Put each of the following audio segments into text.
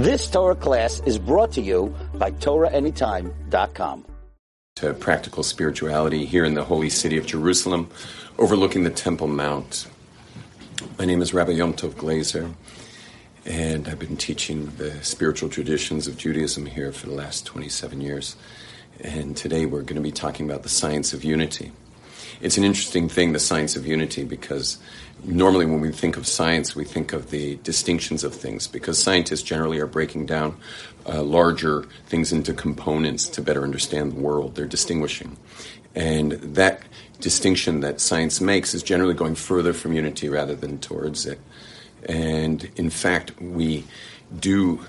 This Torah class is brought to you by TorahAnytime.com. To practical spirituality here in the holy city of Jerusalem, overlooking the Temple Mount. My name is Rabbi Yom Tov Glaser, and I've been teaching the spiritual traditions of Judaism here for the last 27 years. And today we're going to be talking about the science of unity. It's an interesting thing, the science of unity, because normally when we think of science, we think of the distinctions of things, because scientists generally are breaking down uh, larger things into components to better understand the world. They're distinguishing. And that distinction that science makes is generally going further from unity rather than towards it. And in fact, we do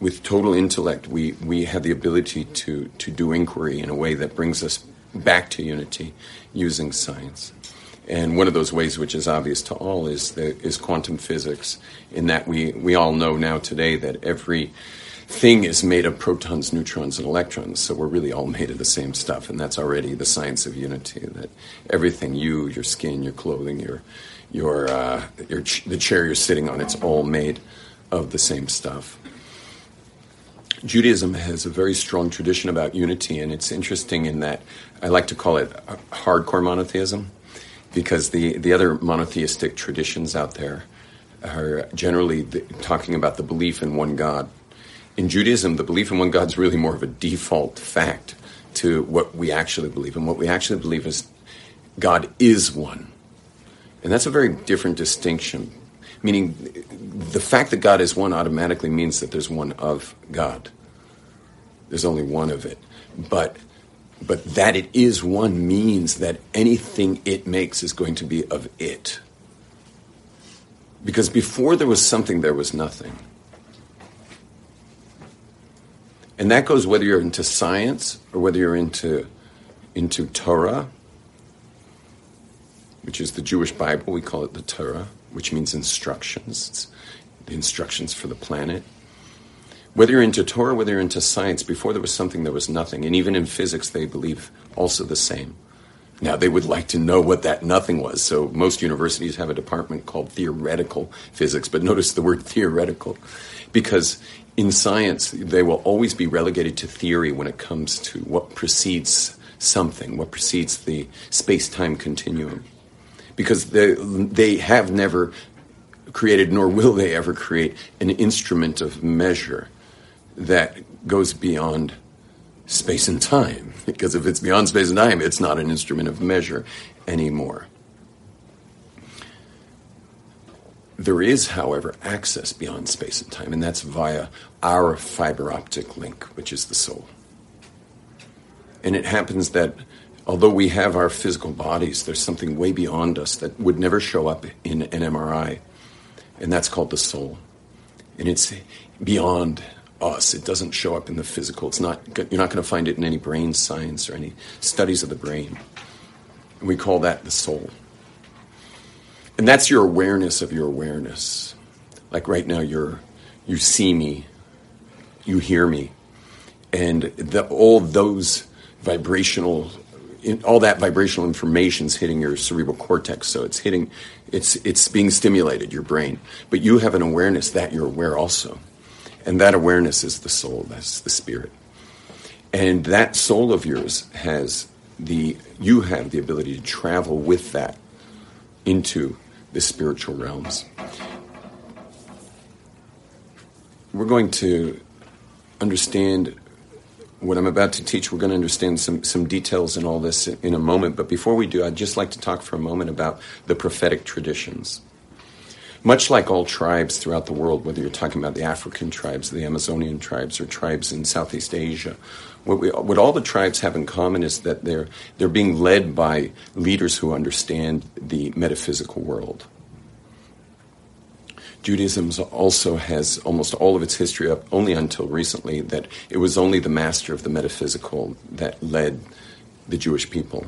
with total intellect, we, we have the ability to, to do inquiry in a way that brings us back to unity using science. And one of those ways, which is obvious to all, is the, is quantum physics. In that we we all know now today that every thing is made of protons, neutrons, and electrons. So we're really all made of the same stuff, and that's already the science of unity. That everything, you, your skin, your clothing, your your uh, your ch- the chair you're sitting on, it's all made of the same stuff. Judaism has a very strong tradition about unity, and it's interesting in that I like to call it hardcore monotheism because the, the other monotheistic traditions out there are generally the, talking about the belief in one God. In Judaism, the belief in one God is really more of a default fact to what we actually believe. And what we actually believe is God is one. And that's a very different distinction Meaning, the fact that God is one automatically means that there's one of God. There's only one of it. But but that it is one means that anything it makes is going to be of it. Because before there was something, there was nothing. And that goes whether you're into science or whether you're into, into Torah, which is the Jewish Bible, we call it the Torah which means instructions. It's the instructions for the planet. Whether you're into Torah, whether you're into science, before there was something, there was nothing. And even in physics, they believe also the same. Now, they would like to know what that nothing was. So, most universities have a department called theoretical physics. But notice the word theoretical, because in science, they will always be relegated to theory when it comes to what precedes something, what precedes the space time continuum because they, they have never created, nor will they ever create, an instrument of measure that goes beyond space and time. Because if it's beyond space and time, it's not an instrument of measure anymore. There is, however, access beyond space and time, and that's via our fiber optic link, which is the soul. And it happens that although we have our physical bodies, there's something way beyond us that would never show up in an MRI, and that's called the soul. And it's beyond us. It doesn't show up in the physical. It's not. You're not going to find it in any brain science or any studies of the brain. And we call that the soul. And that's your awareness of your awareness. Like right now, you're you see me, you hear me, and the, all those vibrational in, all that vibrational information is hitting your cerebral cortex, so it's hitting, it's it's being stimulated your brain. But you have an awareness that you're aware also, and that awareness is the soul. That's the spirit, and that soul of yours has the you have the ability to travel with that into the spiritual realms. We're going to understand what I'm about to teach, we're going to understand some, some details in all this in a moment. But before we do, I'd just like to talk for a moment about the prophetic traditions. Much like all tribes throughout the world, whether you're talking about the African tribes, the Amazonian tribes, or tribes in Southeast Asia, what, we, what all the tribes have in common is that they're, they're being led by leaders who understand the metaphysical world. Judaism also has almost all of its history up only until recently that it was only the master of the metaphysical that led the Jewish people.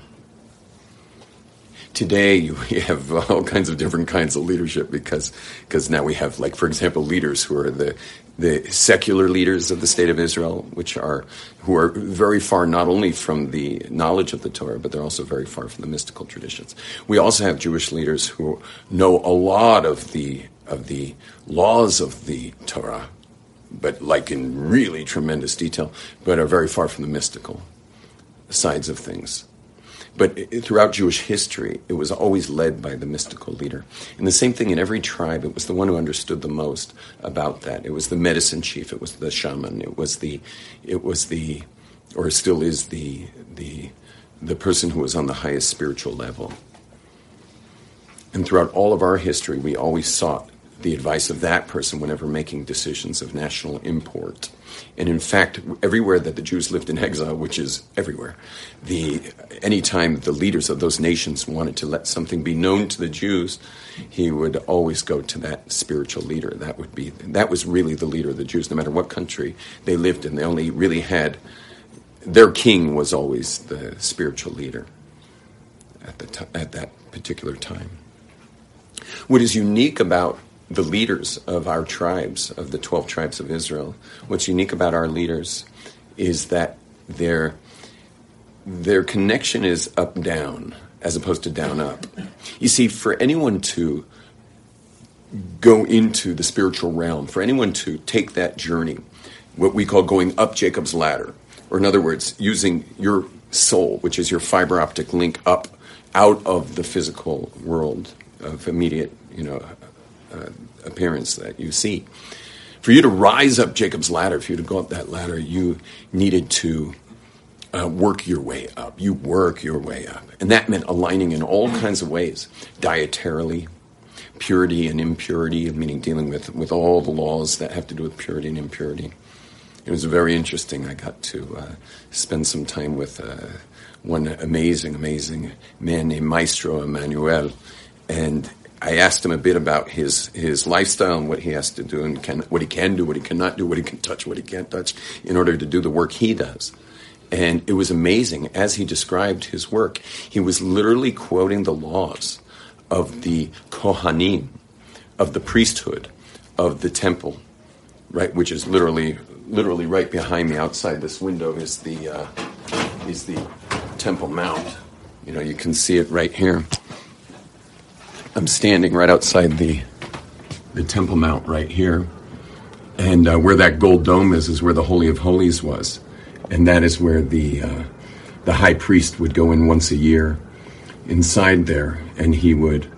Today, we have all kinds of different kinds of leadership because because now we have, like, for example, leaders who are the the secular leaders of the state of Israel, which are who are very far not only from the knowledge of the Torah, but they're also very far from the mystical traditions. We also have Jewish leaders who know a lot of the of the laws of the Torah, but like in really tremendous detail, but are very far from the mystical sides of things. But throughout Jewish history, it was always led by the mystical leader. And the same thing in every tribe, it was the one who understood the most about that. It was the medicine chief, it was the shaman, it was the, it was the, or still is the, the, the person who was on the highest spiritual level. And throughout all of our history, we always sought the advice of that person whenever making decisions of national import. And in fact, everywhere that the Jews lived in exile, which is everywhere, the anytime the leaders of those nations wanted to let something be known to the Jews, he would always go to that spiritual leader. That would be that was really the leader of the Jews, no matter what country they lived in. They only really had their king was always the spiritual leader at the t- at that particular time. What is unique about the leaders of our tribes, of the 12 tribes of Israel, what's unique about our leaders is that their, their connection is up down as opposed to down up. You see, for anyone to go into the spiritual realm, for anyone to take that journey, what we call going up Jacob's ladder, or in other words, using your soul, which is your fiber optic link up out of the physical world of immediate, you know, uh, appearance that you see. For you to rise up Jacob's ladder, for you to go up that ladder, you needed to uh, work your way up. You work your way up. And that meant aligning in all kinds of ways dietarily, purity and impurity, meaning dealing with, with all the laws that have to do with purity and impurity. It was very interesting. I got to uh, spend some time with uh, one amazing, amazing man named Maestro Emmanuel. And I asked him a bit about his his lifestyle and what he has to do and can, what he can do, what he cannot do, what he can touch, what he can't touch, in order to do the work he does. And it was amazing as he described his work. He was literally quoting the laws of the Kohanim, of the priesthood, of the temple, right, which is literally literally right behind me outside this window is the uh, is the Temple Mount. You know, you can see it right here. I'm standing right outside the the Temple Mount right here, and uh, where that gold dome is is where the Holy of Holies was, and that is where the uh, the high priest would go in once a year inside there, and he would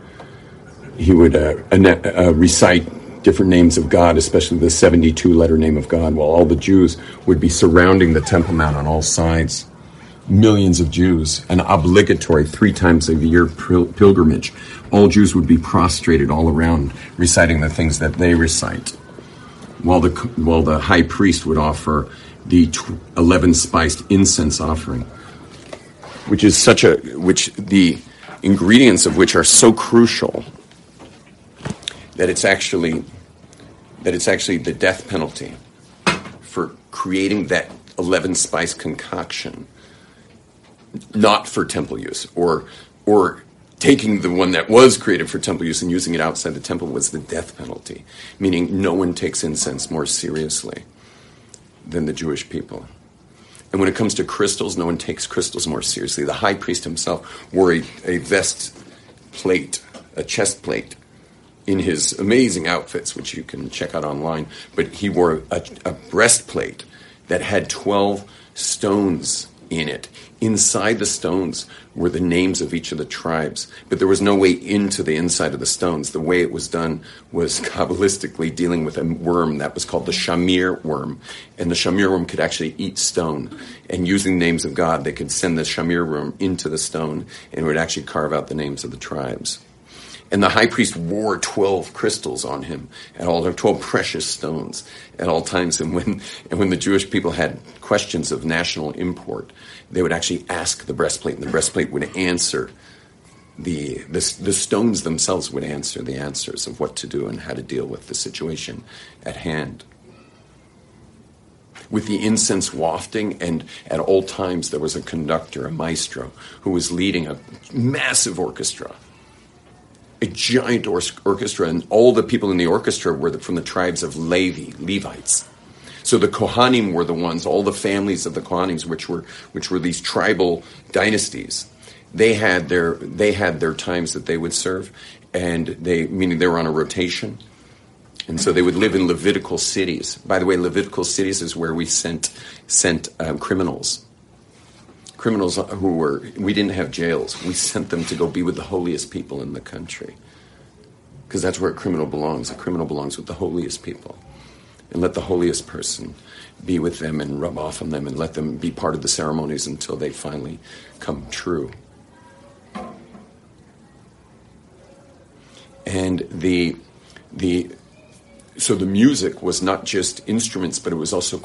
he would uh, uh recite different names of God, especially the 72 letter name of God, while all the Jews would be surrounding the Temple Mount on all sides millions of Jews, an obligatory three times a year pilgrimage. All Jews would be prostrated all around, reciting the things that they recite, while the while the high priest would offer the eleven spiced incense offering, which is such a which the ingredients of which are so crucial that it's actually that it's actually the death penalty for creating that 11 spice concoction not for temple use or or taking the one that was created for temple use and using it outside the temple was the death penalty meaning no one takes incense more seriously than the Jewish people. And when it comes to crystals no one takes crystals more seriously. The high priest himself wore a, a vest plate a chest plate in his amazing outfits which you can check out online but he wore a, a breastplate that had 12 stones in it. Inside the stones were the names of each of the tribes, but there was no way into the inside of the stones. The way it was done was Kabbalistically dealing with a worm that was called the Shamir worm. And the Shamir worm could actually eat stone. And using the names of God, they could send the Shamir worm into the stone and would actually carve out the names of the tribes. And the high priest wore 12 crystals on him at all, 12 precious stones at all times. And when, and when the Jewish people had questions of national import, they would actually ask the breastplate, and the breastplate would answer the, the, the stones themselves would answer the answers of what to do and how to deal with the situation at hand with the incense wafting, and at all times there was a conductor, a maestro, who was leading a massive orchestra a giant or- orchestra, and all the people in the orchestra were the, from the tribes of Levi, Levites. So the Kohanim were the ones, all the families of the Kohanim, which were which were these tribal dynasties. They had their they had their times that they would serve, and they meaning they were on a rotation, And so they would live in Levitical cities. By the way, Levitical cities is where we sent sent um, criminals. Criminals who were we didn't have jails. We sent them to go be with the holiest people in the country. Because that's where a criminal belongs. A criminal belongs with the holiest people. And let the holiest person be with them and rub off on them and let them be part of the ceremonies until they finally come true. And the the so the music was not just instruments, but it was also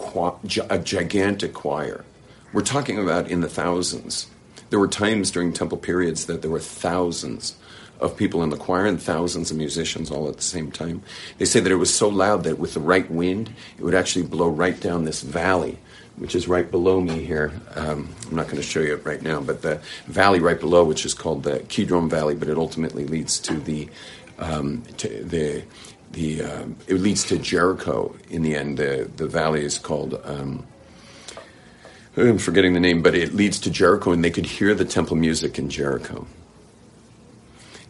a gigantic choir. We're talking about in the thousands. There were times during temple periods that there were thousands of people in the choir and thousands of musicians all at the same time. They say that it was so loud that with the right wind, it would actually blow right down this valley, which is right below me here. Um, I'm not going to show you it right now, but the valley right below, which is called the Kidron Valley, but it ultimately leads to the um, to the the um, it leads to Jericho in the end. The the valley is called. Um, I'm forgetting the name, but it leads to Jericho, and they could hear the temple music in Jericho.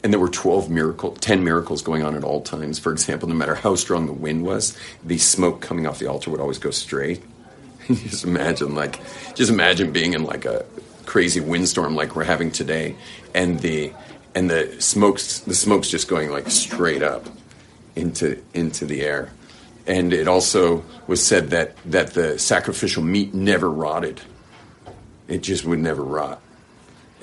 And there were 12 miracle, 10 miracles going on at all times. For example, no matter how strong the wind was, the smoke coming off the altar would always go straight. just imagine, like, just imagine being in like a crazy windstorm like we're having today, and the and the smokes, the smoke's just going like straight up into into the air. And it also was said that that the sacrificial meat never rotted. It just would never rot.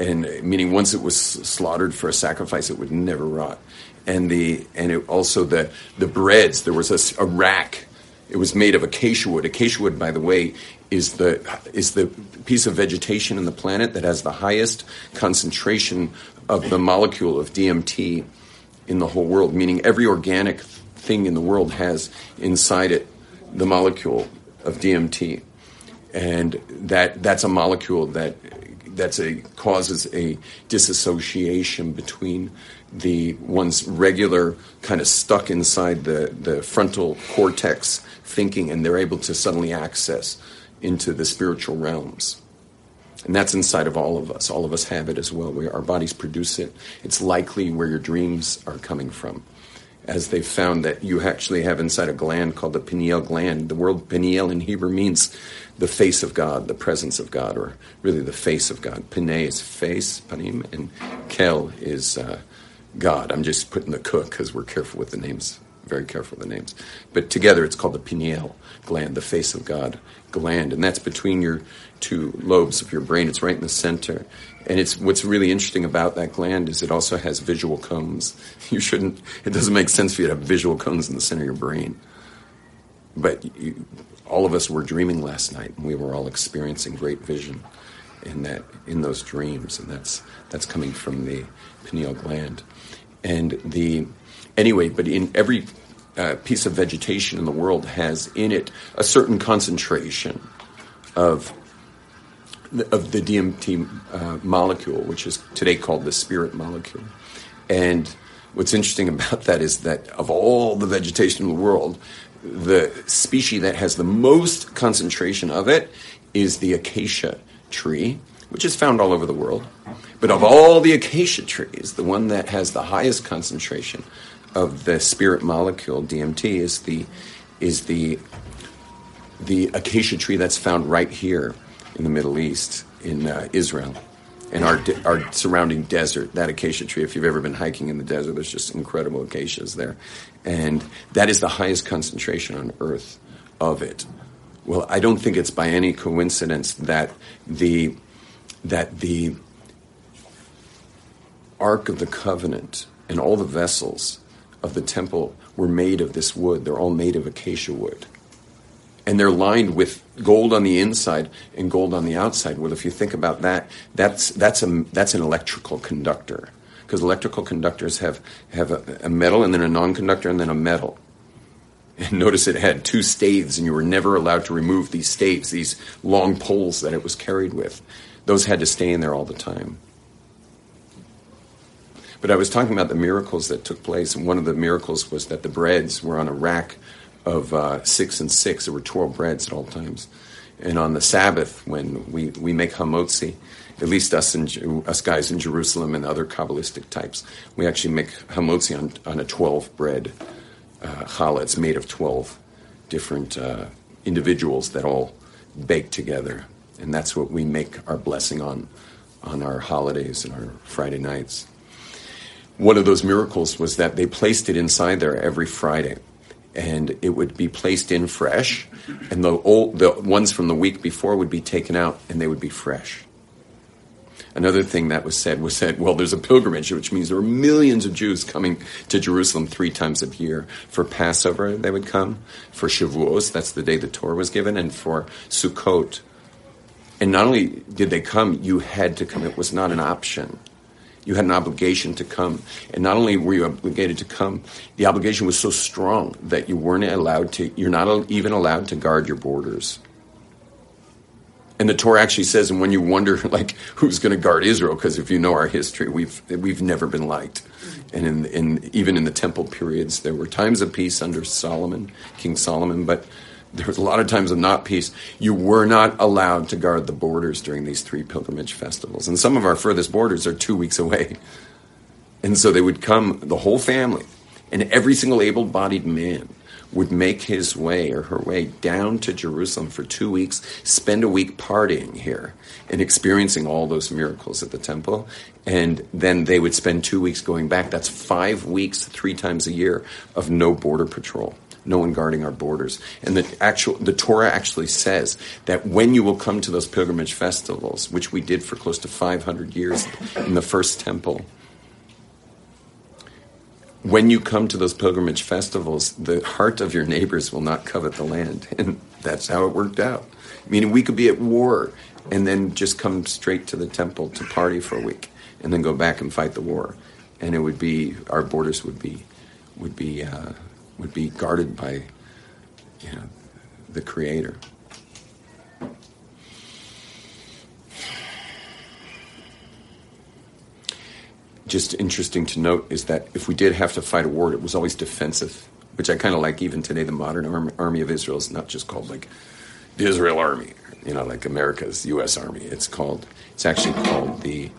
And meaning once it was slaughtered for a sacrifice, it would never rot. And the and it also the the breads. There was a, a rack. It was made of acacia wood. Acacia wood, by the way, is the is the piece of vegetation in the planet that has the highest concentration of the molecule of DMT in the whole world, meaning every organic thing in the world has inside it the molecule of DMT. And that that's a molecule that that's a causes a disassociation between the one's regular kind of stuck inside the, the frontal cortex thinking and they're able to suddenly access into the spiritual realms. And that's inside of all of us. All of us have it as well. We, our bodies produce it. It's likely where your dreams are coming from. As they've found that you actually have inside a gland called the pineal gland. The word pineal in Hebrew means the face of God, the presence of God, or really the face of God. Pine is face, panim, and kel is uh, God. I'm just putting the kuf because we're careful with the names, very careful with the names. But together it's called the pineal gland, the face of God gland, and that's between your two lobes of your brain. It's right in the center. And it's what's really interesting about that gland is it also has visual cones. You shouldn't. It doesn't make sense for you to have visual cones in the center of your brain. But you, all of us were dreaming last night, and we were all experiencing great vision in that in those dreams, and that's that's coming from the pineal gland. And the anyway, but in every uh, piece of vegetation in the world has in it a certain concentration of of the DMT uh, molecule, which is today called the spirit molecule. And what's interesting about that is that of all the vegetation in the world, the species that has the most concentration of it is the acacia tree, which is found all over the world. But of all the acacia trees, the one that has the highest concentration of the spirit molecule, DMT, is the is the the acacia tree that's found right here in the Middle East, in uh, Israel, and our de- our surrounding desert. That acacia tree, if you've ever been hiking in the desert, there's just incredible acacias there, and that is the highest concentration on Earth of it. Well, I don't think it's by any coincidence that the that the Ark of the Covenant and all the vessels of the temple were made of this wood. They're all made of acacia wood and they're lined with gold on the inside and gold on the outside. Well, if you think about that, that's that's a that's an electrical conductor because electrical conductors have have a, a metal and then a non-conductor and then a metal. And notice it had two staves, and you were never allowed to remove these staves, these long poles that it was carried with. Those had to stay in there all the time. But I was talking about the miracles that took place, and one of the miracles was that the breads were on a rack of uh, six and six. There were 12 breads at all times. And on the Sabbath, when we, we make hamotzi, at least us in, us guys in Jerusalem and other Kabbalistic types, we actually make hamotzi on, on a 12 bread uh, challah. It's made of 12 different uh, individuals that all bake together. And that's what we make our blessing on on our holidays and our Friday nights. One of those miracles was that they placed it inside there every Friday. And it would be placed in fresh, and the old, the ones from the week before would be taken out, and they would be fresh. Another thing that was said was that, well, there's a pilgrimage, which means there are millions of Jews coming to Jerusalem three times a year. For Passover, they would come. For Shavuos, that's the day the Torah was given. And for Sukkot. And not only did they come, you had to come. It was not an option. You had an obligation to come. And not only were you obligated to come, the obligation was so strong that you weren't allowed to, you're not even allowed to guard your borders. And the Torah actually says, and when you wonder like who's going to guard Israel, because if you know our history, we've we've never been liked. And in, in even in the temple periods, there were times of peace under Solomon, King Solomon, but there was a lot of times of not peace. You were not allowed to guard the borders during these three pilgrimage festivals. And some of our furthest borders are two weeks away. And so they would come, the whole family, and every single able bodied man would make his way or her way down to Jerusalem for two weeks, spend a week partying here and experiencing all those miracles at the temple. And then they would spend two weeks going back. That's five weeks, three times a year of no border patrol. No one guarding our borders. And the actual, the Torah actually says that when you will come to those pilgrimage festivals, which we did for close to 500 years in the first temple, when you come to those pilgrimage festivals, the heart of your neighbors will not covet the land. And that's how it worked out. Meaning we could be at war and then just come straight to the temple to party for a week and then go back and fight the war. And it would be, our borders would be, would be, uh, would be guarded by, you know, the Creator. just interesting to note is that if we did have to fight a war, it was always defensive, which I kind of like even today. The modern army of Israel is not just called like the Israel Army, you know, like America's U.S. Army. It's called, it's actually called the,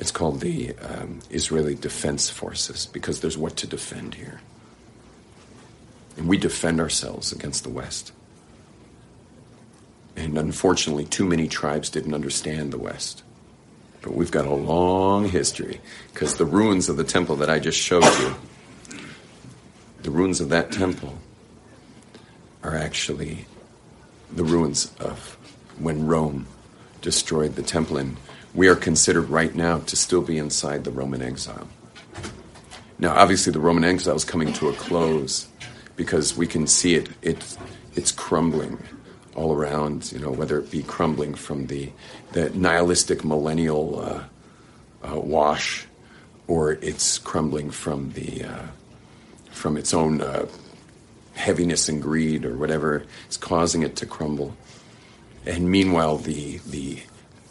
it's called the um, Israeli Defense Forces because there's what to defend here. And we defend ourselves against the West. And unfortunately, too many tribes didn't understand the West. But we've got a long history because the ruins of the temple that I just showed you, the ruins of that temple are actually the ruins of when Rome destroyed the temple. And we are considered right now to still be inside the Roman exile. Now, obviously, the Roman exile is coming to a close because we can see it, it it's crumbling all around, you know, whether it be crumbling from the, the nihilistic millennial uh, uh, wash or it's crumbling from the uh, from its own uh, heaviness and greed or whatever is causing it to crumble. And meanwhile, the the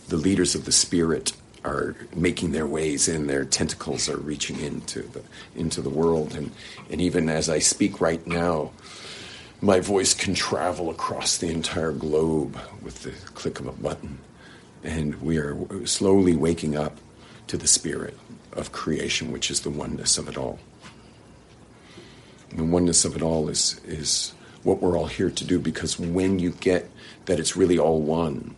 the leaders of the spirit are making their ways in. Their tentacles are reaching into the into the world, and and even as I speak right now, my voice can travel across the entire globe with the click of a button. And we are slowly waking up to the spirit of creation, which is the oneness of it all. The oneness of it all is, is what we're all here to do because when you get that it's really all one,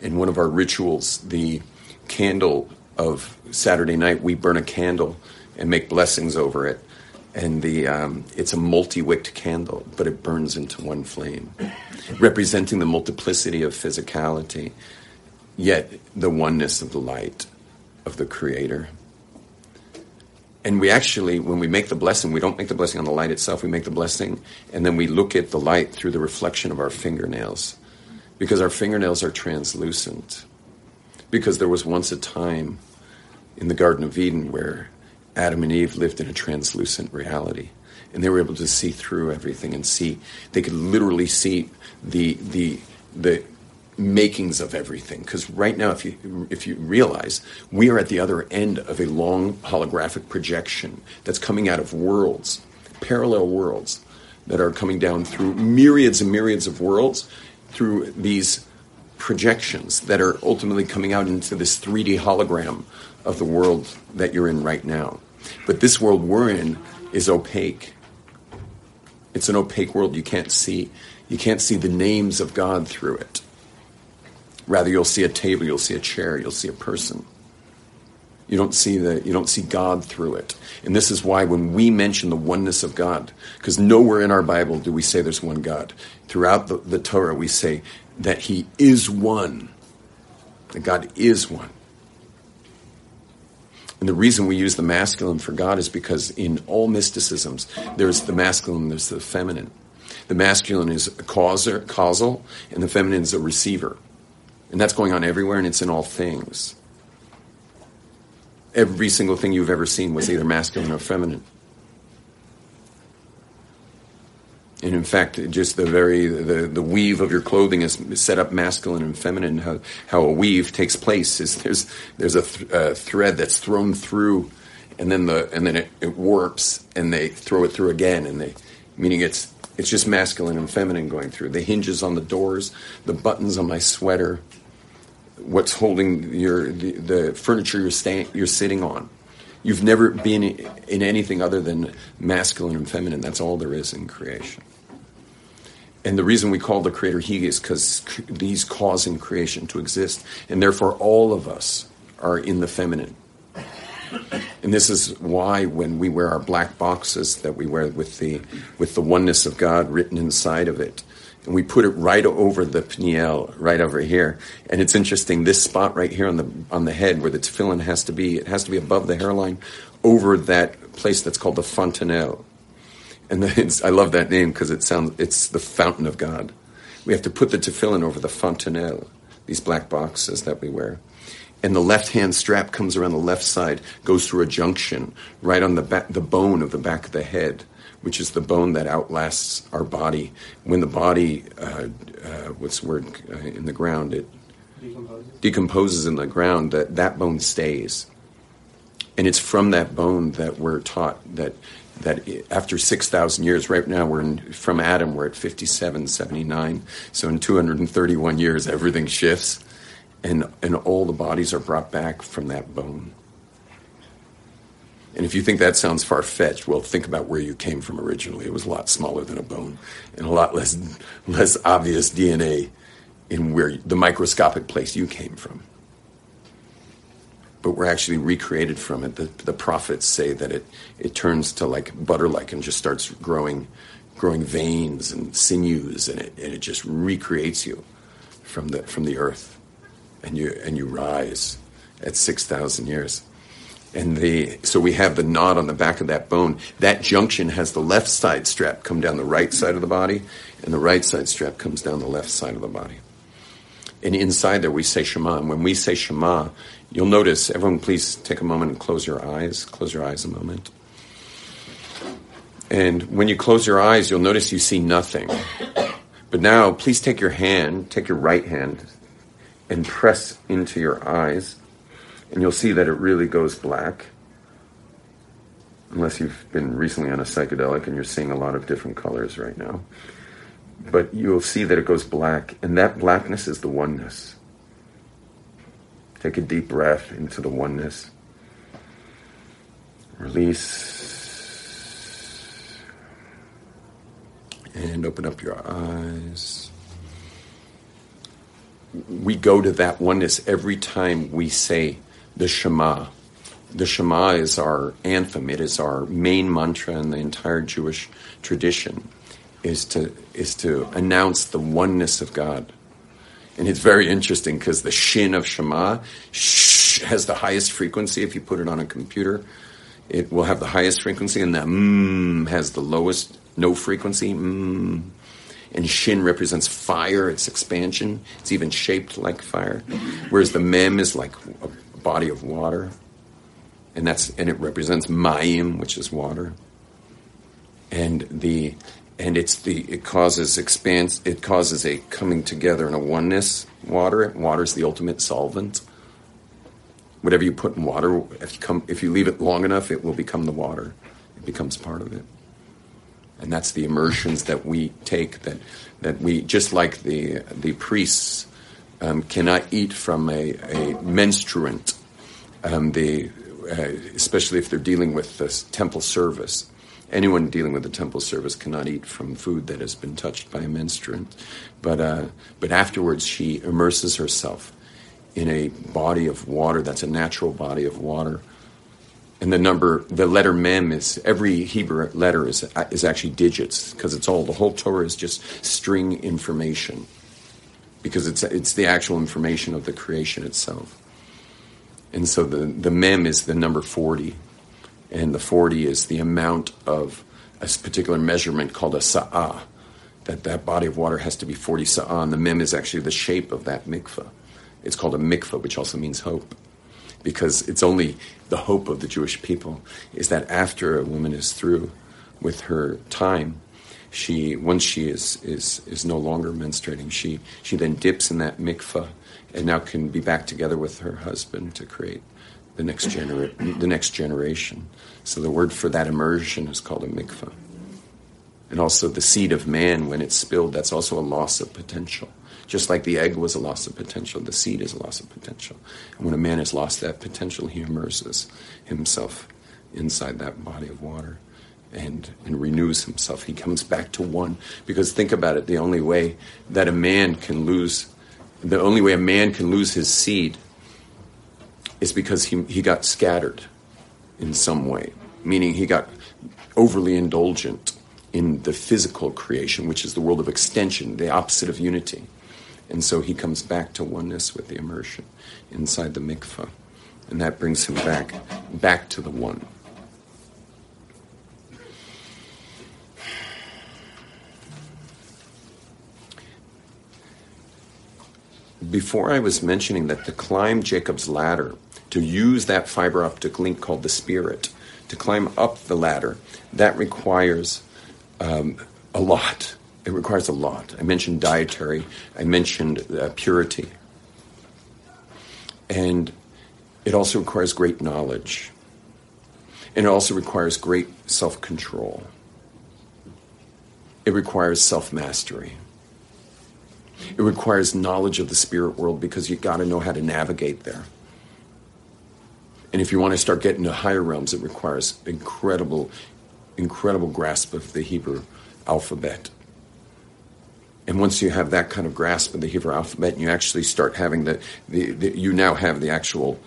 in one of our rituals, the candle of Saturday night, we burn a candle and make blessings over it and the um, it's a multi-wicked candle, but it burns into one flame, representing the multiplicity of physicality, yet the oneness of the light of the Creator. And we actually, when we make the blessing, we don't make the blessing on the light itself. We make the blessing, and then we look at the light through the reflection of our fingernails, because our fingernails are translucent. Because there was once a time in the Garden of Eden where Adam and Eve lived in a translucent reality. And they were able to see through everything and see, they could literally see the, the, the makings of everything. Because right now, if you, if you realize, we are at the other end of a long holographic projection that's coming out of worlds, parallel worlds that are coming down through myriads and myriads of worlds through these projections that are ultimately coming out into this 3D hologram of the world that you're in right now. But this world we're in is opaque. It's an opaque world. You can't see. You can't see the names of God through it. Rather, you'll see a table, you'll see a chair, you'll see a person. You don't see the you don't see God through it. And this is why when we mention the oneness of God, because nowhere in our Bible do we say there's one God. Throughout the, the Torah we say that He is one. That God is one. And the reason we use the masculine for God is because in all mysticisms, there's the masculine, there's the feminine. The masculine is a causer, causal, and the feminine is a receiver. And that's going on everywhere, and it's in all things. Every single thing you've ever seen was either masculine or feminine. And in fact, just the very the, the weave of your clothing is set up masculine and feminine. How, how a weave takes place is there's there's a, th- a thread that's thrown through, and then the and then it, it warps, and they throw it through again, and they meaning it's it's just masculine and feminine going through. The hinges on the doors, the buttons on my sweater, what's holding your the, the furniture you're you're sitting on. You've never been in anything other than masculine and feminine. That's all there is in creation. And the reason we call the creator he is because he's causing creation to exist. And therefore, all of us are in the feminine. And this is why when we wear our black boxes that we wear with the, with the oneness of God written inside of it, and we put it right over the peniel, right over here. And it's interesting, this spot right here on the on the head where the tefillin has to be, it has to be above the hairline, over that place that's called the fontanelle. And I love that name because it sounds it's the fountain of God. We have to put the tefillin over the fontanelle, these black boxes that we wear. And the left hand strap comes around the left side, goes through a junction right on the back, the bone of the back of the head, which is the bone that outlasts our body. When the body, uh, uh, what's the word uh, in the ground, it decomposes. decomposes in the ground. That that bone stays, and it's from that bone that we're taught that that after 6,000 years, right now we're in, from Adam, we're at 57, 79. So in 231 years, everything shifts and, and all the bodies are brought back from that bone. And if you think that sounds far fetched, well, think about where you came from originally. It was a lot smaller than a bone and a lot less, less obvious DNA in where the microscopic place you came from but we're actually recreated from it. The, the prophets say that it, it turns to like butter-like and just starts growing, growing veins and sinews, and it, and it just recreates you from the from the earth, and you and you rise at six thousand years. And the so we have the knot on the back of that bone. That junction has the left side strap come down the right side of the body, and the right side strap comes down the left side of the body. And inside there we say Shema. And when we say Shema, You'll notice, everyone, please take a moment and close your eyes. Close your eyes a moment. And when you close your eyes, you'll notice you see nothing. But now, please take your hand, take your right hand, and press into your eyes. And you'll see that it really goes black. Unless you've been recently on a psychedelic and you're seeing a lot of different colors right now. But you'll see that it goes black, and that blackness is the oneness. Take a deep breath into the oneness. Release. And open up your eyes. We go to that oneness every time we say the Shema. The Shema is our anthem. It is our main mantra in the entire Jewish tradition. Is to is to announce the oneness of God and it's very interesting because the shin of Shema sh- has the highest frequency. If you put it on a computer, it will have the highest frequency, and the mm has the lowest, no frequency. Mm. And shin represents fire, it's expansion. It's even shaped like fire. Whereas the mem is like body of water. And that's and it represents mayim, which is water. And the and it's the it causes expanse it causes a coming together and a oneness water water is the ultimate solvent whatever you put in water if you come if you leave it long enough it will become the water it becomes part of it and that's the immersions that we take that that we just like the the priests um, cannot eat from a, a menstruant um, the uh, especially if they're dealing with this temple service anyone dealing with the temple service cannot eat from food that has been touched by a menstruant. But, uh, but afterwards, she immerses herself in a body of water that's a natural body of water. And the number, the letter mem is every Hebrew letter is is actually digits because it's all the whole Torah is just string information because it's it's the actual information of the creation itself. And so the the mem is the number forty, and the forty is the amount of a particular measurement called a sa'ah. That that body of water has to be forty sa'ah, and the mem is actually the shape of that mikvah. It's called a mikvah, which also means hope, because it's only the hope of the Jewish people is that after a woman is through with her time, she once she is is is no longer menstruating, she she then dips in that mikvah and now can be back together with her husband to create the next genera- the next generation. So the word for that immersion is called a mikvah. And also the seed of man, when it's spilled, that's also a loss of potential. Just like the egg was a loss of potential, the seed is a loss of potential. And when a man has lost that potential, he immerses himself inside that body of water and, and renews himself. He comes back to one. Because think about it the only way that a man can lose, the only way a man can lose his seed is because he, he got scattered in some way, meaning he got overly indulgent in the physical creation, which is the world of extension, the opposite of unity. And so he comes back to oneness with the immersion inside the mikvah. And that brings him back, back to the one. Before I was mentioning that to climb Jacob's ladder, to use that fiber optic link called the spirit, to climb up the ladder, that requires um, a lot. It requires a lot. I mentioned dietary, I mentioned uh, purity. And it also requires great knowledge. And it also requires great self control. It requires self mastery. It requires knowledge of the spirit world because you got to know how to navigate there. And if you want to start getting to higher realms, it requires incredible, incredible grasp of the Hebrew alphabet. And once you have that kind of grasp of the Hebrew alphabet, and you actually start having the, the, the you now have the actual,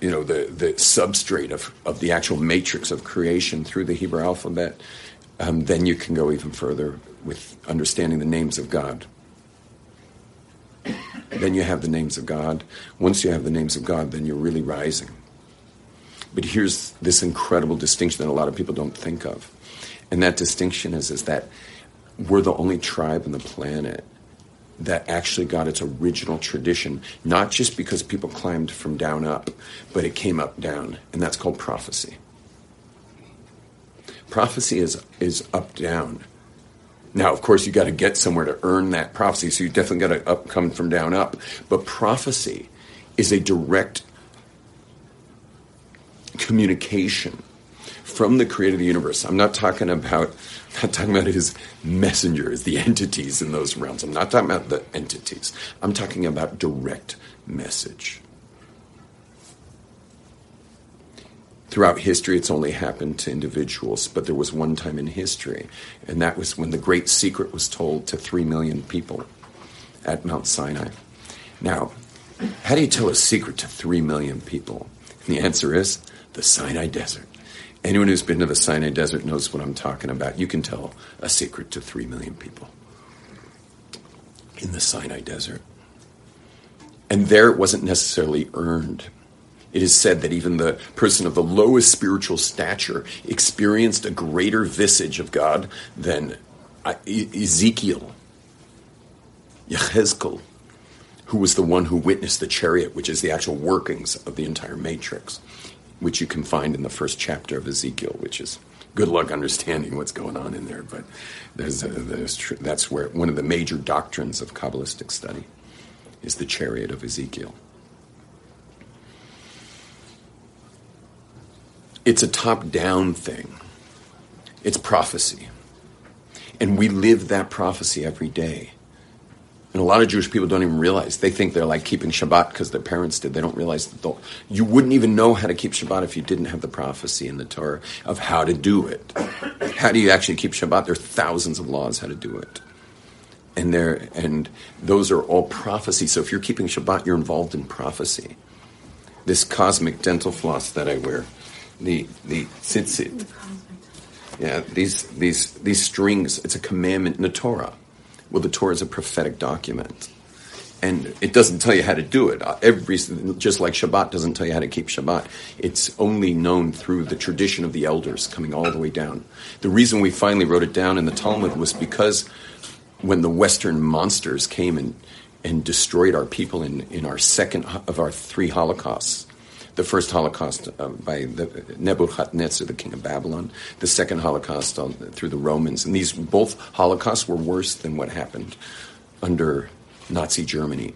you know, the, the substrate of, of the actual matrix of creation through the Hebrew alphabet, um, then you can go even further with understanding the names of God. Then you have the names of God. Once you have the names of God, then you're really rising. But here's this incredible distinction that a lot of people don't think of. And that distinction is, is that we're the only tribe on the planet that actually got its original tradition, not just because people climbed from down up, but it came up down, and that's called prophecy. Prophecy is, is up down. Now, of course, you got to get somewhere to earn that prophecy, so you definitely got to up, come from down up. But prophecy is a direct communication from the creator of the universe. I'm not talking about I'm not talking about his messengers, the entities in those realms. I'm not talking about the entities. I'm talking about direct message. Throughout history, it's only happened to individuals, but there was one time in history, and that was when the great secret was told to three million people at Mount Sinai. Now, how do you tell a secret to three million people? And the answer is the Sinai Desert. Anyone who's been to the Sinai Desert knows what I'm talking about. You can tell a secret to three million people in the Sinai Desert. And there it wasn't necessarily earned it is said that even the person of the lowest spiritual stature experienced a greater visage of God than uh, Ezekiel, Yechezkel, who was the one who witnessed the chariot, which is the actual workings of the entire matrix, which you can find in the first chapter of Ezekiel, which is good luck understanding what's going on in there. But there's, a, there's tr- that's where one of the major doctrines of Kabbalistic study is the chariot of Ezekiel. It's a top down thing, it's prophecy. And we live that prophecy every day. And a lot of Jewish people don't even realize. They think they're like keeping Shabbat because their parents did. They don't realize that you wouldn't even know how to keep Shabbat if you didn't have the prophecy in the Torah of how to do it. How do you actually keep Shabbat? There are thousands of laws how to do it. And there and those are all prophecy. So if you're keeping Shabbat, you're involved in prophecy. This cosmic dental floss that I wear, the the tzitzit. Yeah, these these these strings, it's a commandment in the Torah. Well, the Torah is a prophetic document. And it doesn't tell you how to do it. Uh, every, just like Shabbat doesn't tell you how to keep Shabbat. It's only known through the tradition of the elders coming all the way down. The reason we finally wrote it down in the Talmud was because when the Western monsters came and, and destroyed our people in, in our second of our three Holocausts, the first Holocaust uh, by the, Nebuchadnezzar, the king of Babylon, the second Holocaust on, through the Romans. And these both Holocausts were worse than what happened under Nazi Germany.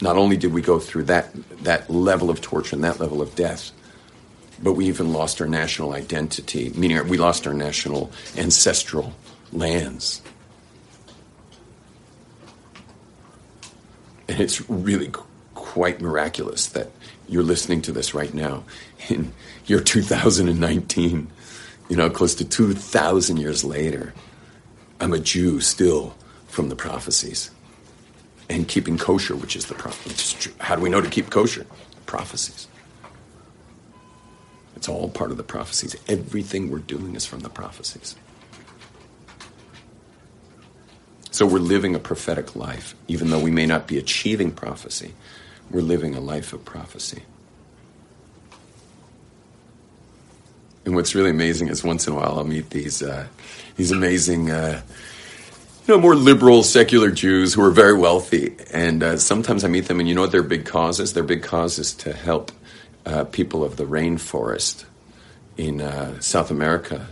Not only did we go through that, that level of torture and that level of death, but we even lost our national identity, meaning we lost our national ancestral lands. And it's really quite miraculous that you're listening to this right now in year 2019, you know, close to 2,000 years later. I'm a Jew still from the prophecies and keeping kosher, which is the. How do we know to keep kosher? Prophecies. It's all part of the prophecies. Everything we're doing is from the prophecies. So we're living a prophetic life, even though we may not be achieving prophecy we're living a life of prophecy. And what's really amazing is once in a while I'll meet these uh, these amazing, uh, you know, more liberal secular Jews who are very wealthy, and uh, sometimes I meet them, and you know what their big cause is? Their big cause is to help uh, people of the rainforest in uh, South America.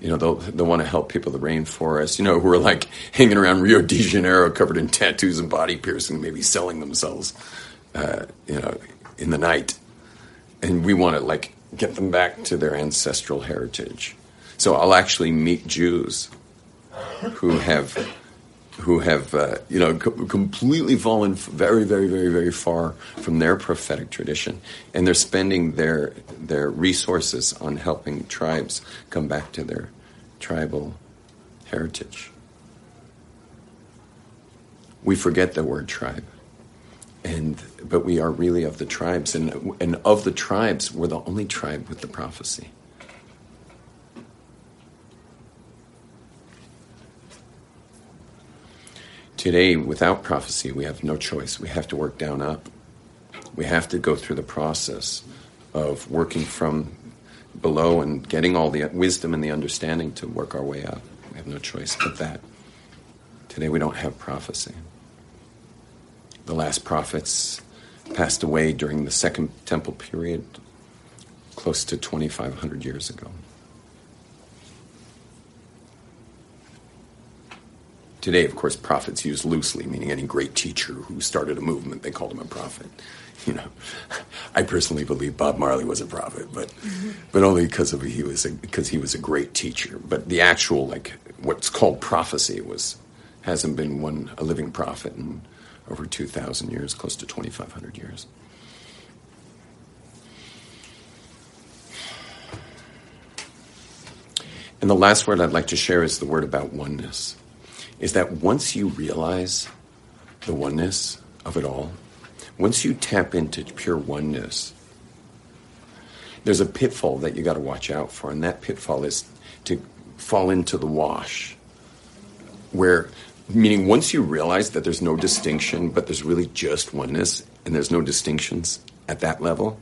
You know, they'll, they'll want to help people of the rainforest, you know, who are like hanging around Rio de Janeiro covered in tattoos and body piercing, maybe selling themselves uh, you know, in the night, and we want to like get them back to their ancestral heritage. So I'll actually meet Jews who have who have uh, you know co- completely fallen very very very very far from their prophetic tradition. And they're spending their their resources on helping tribes come back to their tribal heritage. We forget the word tribe and but we are really of the tribes and and of the tribes we're the only tribe with the prophecy. Today without prophecy we have no choice. We have to work down up. We have to go through the process of working from below and getting all the wisdom and the understanding to work our way up. We have no choice but that. Today we don't have prophecy the last prophets passed away during the Second Temple period, close to 2,500 years ago. Today, of course, prophets used loosely, meaning any great teacher who started a movement, they called him a prophet. You know, I personally believe Bob Marley was a prophet, but mm-hmm. but only because of he was a, because he was a great teacher. But the actual like what's called prophecy was hasn't been one a living prophet and over 2,000 years, close to 2,500 years. And the last word I'd like to share is the word about oneness. Is that once you realize the oneness of it all, once you tap into pure oneness, there's a pitfall that you got to watch out for, and that pitfall is to fall into the wash, where Meaning, once you realize that there's no distinction, but there's really just oneness, and there's no distinctions at that level,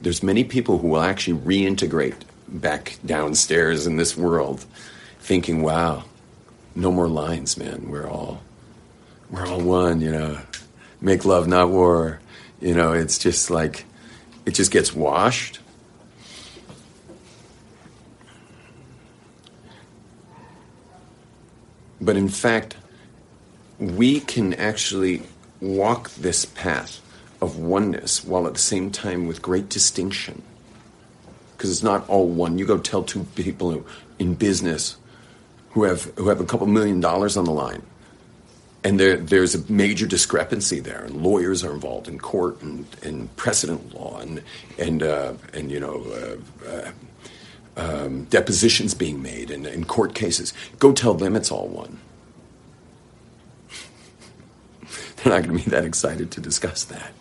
there's many people who will actually reintegrate back downstairs in this world, thinking, "Wow, no more lines, man. We're all, we're all one. You know, make love, not war. You know, it's just like, it just gets washed." But in fact, we can actually walk this path of oneness while at the same time with great distinction. Because it's not all one. You go tell two people who, in business who have who have a couple million dollars on the line, and there, there's a major discrepancy there, and lawyers are involved in court and, and precedent law, and and uh, and you know. Uh, uh, um, depositions being made and, and court cases. Go tell them it's all one. They're not going to be that excited to discuss that.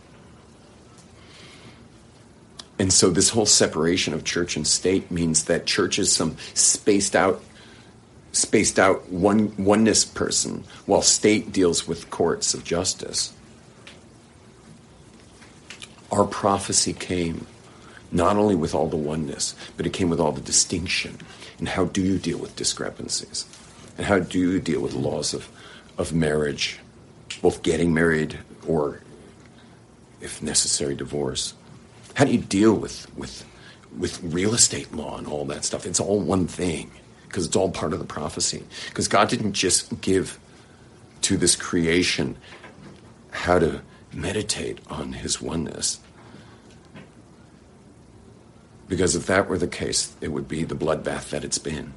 And so, this whole separation of church and state means that church is some spaced out spaced out one oneness person while state deals with courts of justice. Our prophecy came not only with all the oneness, but it came with all the distinction. And how do you deal with discrepancies? And how do you deal with laws of, of marriage, both getting married or, if necessary, divorce? How do you deal with, with, with real estate law and all that stuff? It's all one thing because it's all part of the prophecy. Because God didn't just give to this creation how to meditate on his oneness. Because if that were the case, it would be the bloodbath that it's been.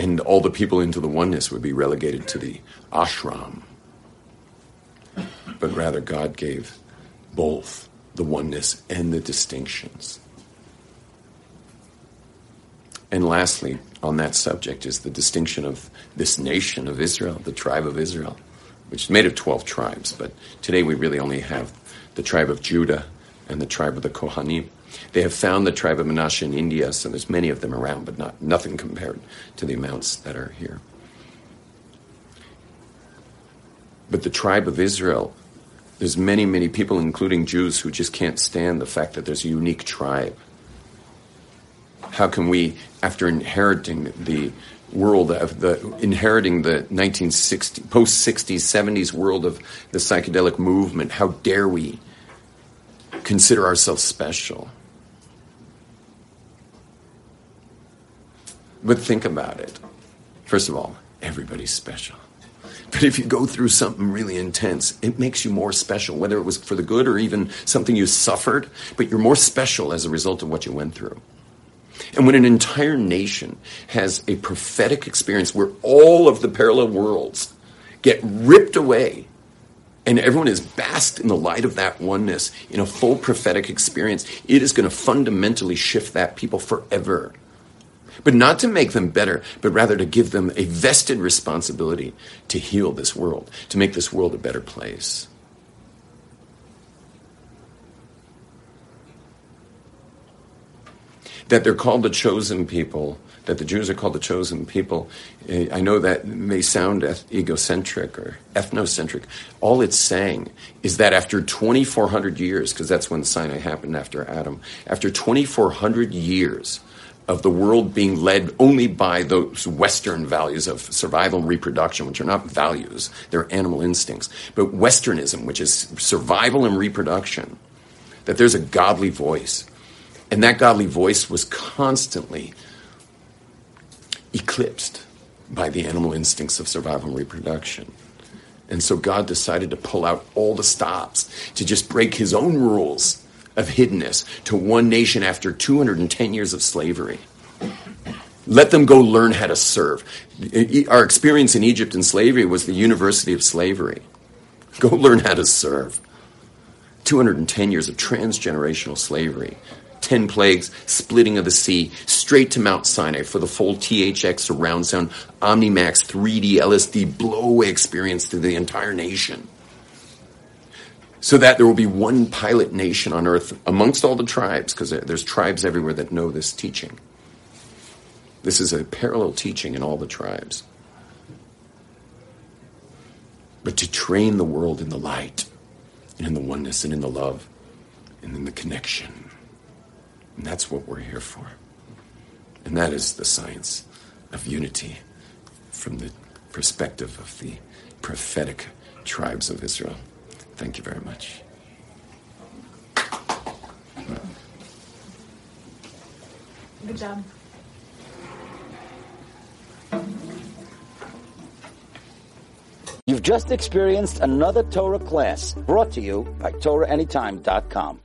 And all the people into the oneness would be relegated to the ashram. But rather, God gave both the oneness and the distinctions. And lastly, on that subject is the distinction of this nation of Israel, the tribe of Israel, which is made of 12 tribes. But today we really only have the tribe of Judah and the tribe of the Kohanim. They have found the tribe of Manasseh in India, so there's many of them around, but not nothing compared to the amounts that are here. But the tribe of Israel, there's many, many people, including Jews, who just can't stand the fact that there's a unique tribe how can we, after inheriting the world of the inheriting the 1960 post 60s 70s world of the psychedelic movement how dare we consider ourselves special but think about it first of all everybody's special but if you go through something really intense, it makes you more special, whether it was for the good or even something you suffered, but you're more special as a result of what you went through. And when an entire nation has a prophetic experience where all of the parallel worlds get ripped away and everyone is basked in the light of that oneness in a full prophetic experience, it is going to fundamentally shift that people forever. But not to make them better, but rather to give them a vested responsibility to heal this world, to make this world a better place. that they're called the chosen people, that the Jews are called the chosen people. Eh, I know that may sound egocentric or ethnocentric. All it's saying is that after 2,400 years, because that's when Sinai happened after Adam, after 2,400 years of the world being led only by those Western values of survival and reproduction, which are not values, they're animal instincts, but Westernism, which is survival and reproduction, that there's a godly voice and that godly voice was constantly eclipsed by the animal instincts of survival and reproduction. And so God decided to pull out all the stops, to just break his own rules of hiddenness to one nation after 210 years of slavery. Let them go learn how to serve. Our experience in Egypt in slavery was the University of Slavery. Go learn how to serve. 210 years of transgenerational slavery 10 plagues, splitting of the sea, straight to Mount Sinai for the full THX surround sound, Omnimax 3D LSD blow away experience to the entire nation. So that there will be one pilot nation on earth amongst all the tribes, because there's tribes everywhere that know this teaching. This is a parallel teaching in all the tribes. But to train the world in the light, and in the oneness, and in the love, and in the connection. And that's what we're here for. And that is the science of unity from the perspective of the prophetic tribes of Israel. Thank you very much. Good job. You've just experienced another Torah class brought to you by TorahAnytime.com.